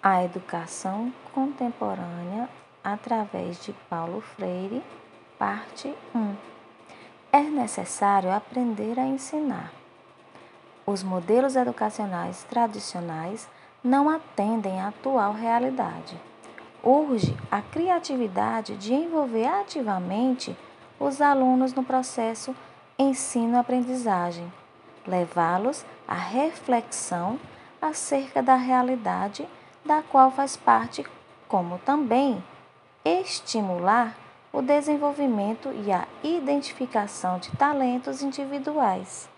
A educação contemporânea através de Paulo Freire, parte 1. É necessário aprender a ensinar. Os modelos educacionais tradicionais não atendem à atual realidade. Urge a criatividade de envolver ativamente os alunos no processo ensino-aprendizagem, levá-los à reflexão acerca da realidade da qual faz parte, como também estimular o desenvolvimento e a identificação de talentos individuais.